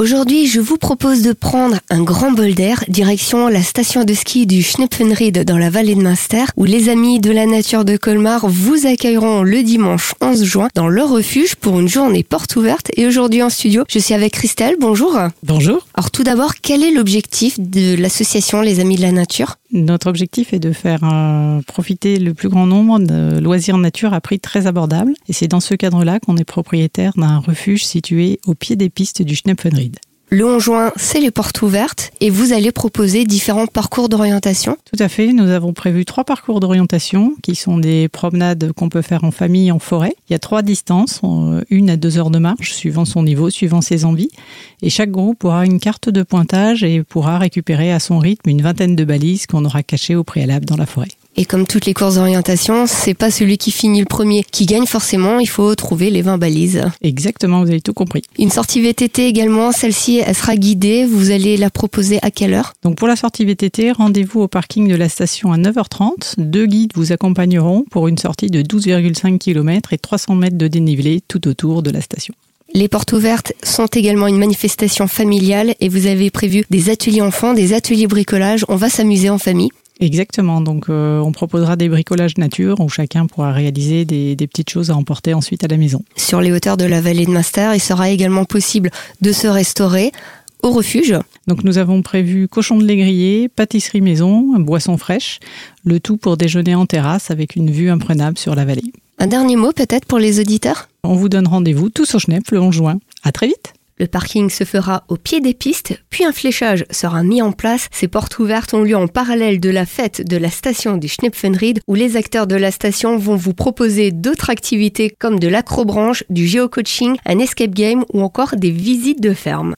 Aujourd'hui, je vous propose de prendre un grand bol d'air direction la station de ski du Schnepfenried dans la vallée de Münster où les amis de la nature de Colmar vous accueilleront le dimanche 11 juin dans leur refuge pour une journée porte ouverte. Et aujourd'hui en studio, je suis avec Christelle. Bonjour. Bonjour. Alors tout d'abord, quel est l'objectif de l'association Les Amis de la Nature? Notre objectif est de faire euh, profiter le plus grand nombre de loisirs nature à prix très abordable. Et c'est dans ce cadre-là qu'on est propriétaire d'un refuge situé au pied des pistes du Schnepfenried. Le 11 juin, c'est les portes ouvertes et vous allez proposer différents parcours d'orientation. Tout à fait, nous avons prévu trois parcours d'orientation qui sont des promenades qu'on peut faire en famille, en forêt. Il y a trois distances, euh, une à deux heures de marche, suivant son niveau, suivant ses envies. Et chaque groupe aura une carte de pointage et pourra récupérer à son rythme une vingtaine de balises qu'on aura cachées au préalable dans la forêt. Et comme toutes les courses d'orientation, c'est pas celui qui finit le premier qui gagne forcément, il faut trouver les 20 balises. Exactement, vous avez tout compris. Une sortie VTT également, celle-ci, elle sera guidée, vous allez la proposer à quelle heure? Donc pour la sortie VTT, rendez-vous au parking de la station à 9h30. Deux guides vous accompagneront pour une sortie de 12,5 km et 300 mètres de dénivelé tout autour de la station. Les portes ouvertes sont également une manifestation familiale et vous avez prévu des ateliers enfants, des ateliers bricolage. On va s'amuser en famille. Exactement. Donc, euh, on proposera des bricolages nature où chacun pourra réaliser des, des, petites choses à emporter ensuite à la maison. Sur les hauteurs de la vallée de Master, il sera également possible de se restaurer au refuge. Donc, nous avons prévu cochon de lait grillé, pâtisserie maison, boisson fraîche, le tout pour déjeuner en terrasse avec une vue imprenable sur la vallée. Un dernier mot peut-être pour les auditeurs? On vous donne rendez-vous tous au Schnepp le 11 juin. À très vite le parking se fera au pied des pistes, puis un fléchage sera mis en place. Ces portes ouvertes ont lieu en parallèle de la fête de la station du Schnepfenried, où les acteurs de la station vont vous proposer d'autres activités comme de l'acrobranche, du géocoaching, un escape game ou encore des visites de ferme.